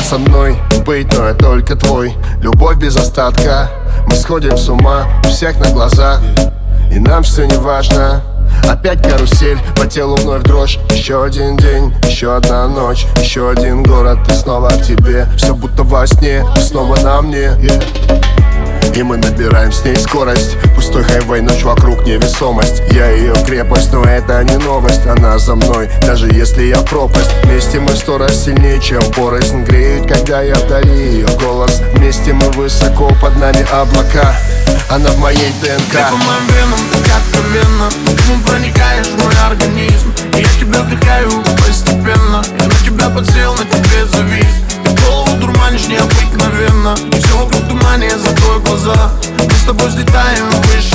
со мной быть, но я только твой. Любовь без остатка. Мы сходим с ума у всех на глазах. И нам все не важно. Опять карусель, по телу вновь дрожь. Еще один день, еще одна ночь. Еще один город, и снова к тебе. Все будто во сне, снова на мне. И мы набираем с ней скорость Пустой хайвей, ночь вокруг невесомость. Я ее крепость, но это не новость. Она за мной, даже если я пропасть. Вместе мы сто раз сильнее, чем порознь. Греют, когда я вдали ее голос. Вместе мы высоко, под нами облака. Она в моей ДНК. Ты по моим венам, так откровенно. Ты проникаешь в мой организм. Я тебя вдыхаю постепенно. Я на тебя подсел, на тебе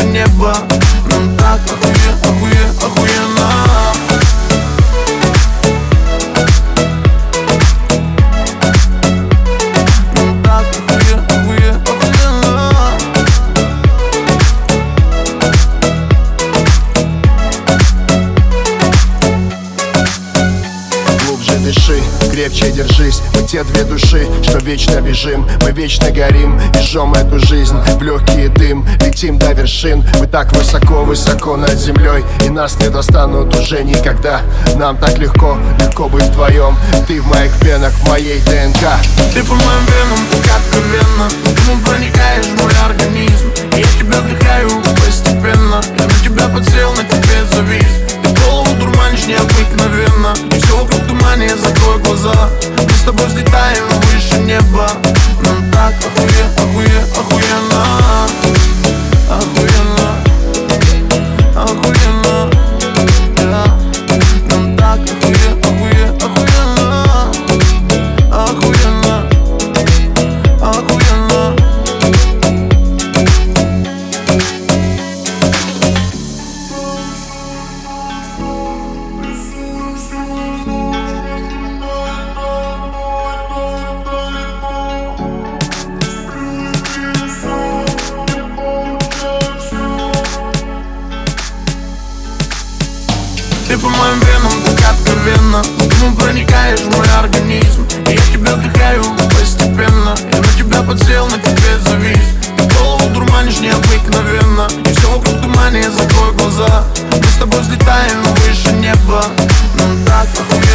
неба Нам так охуе, охуе, охуенно крепче держись. Мы те две души, что вечно бежим. Мы вечно горим и жжем эту жизнь В легкий дым, летим до вершин. Мы так высоко-высоко над землей И нас не достанут уже никогда. Нам так легко, легко быть вдвоем Ты в моих венах, в моей ДНК. Ты по моим венам, так откровенно Ты проникаешь неба. Нам так охуе, охуе, Охуенно Ты по моим венам так откровенно. Ты проникаешь в мой организм. И я тебя вдыхаю постепенно. Я на тебя подсел, на тебе завис. Ты голову дурманишь необыкновенно. И все вокруг тумане, закрой глаза. Мы с тобой взлетаем выше неба. Нам так охуенно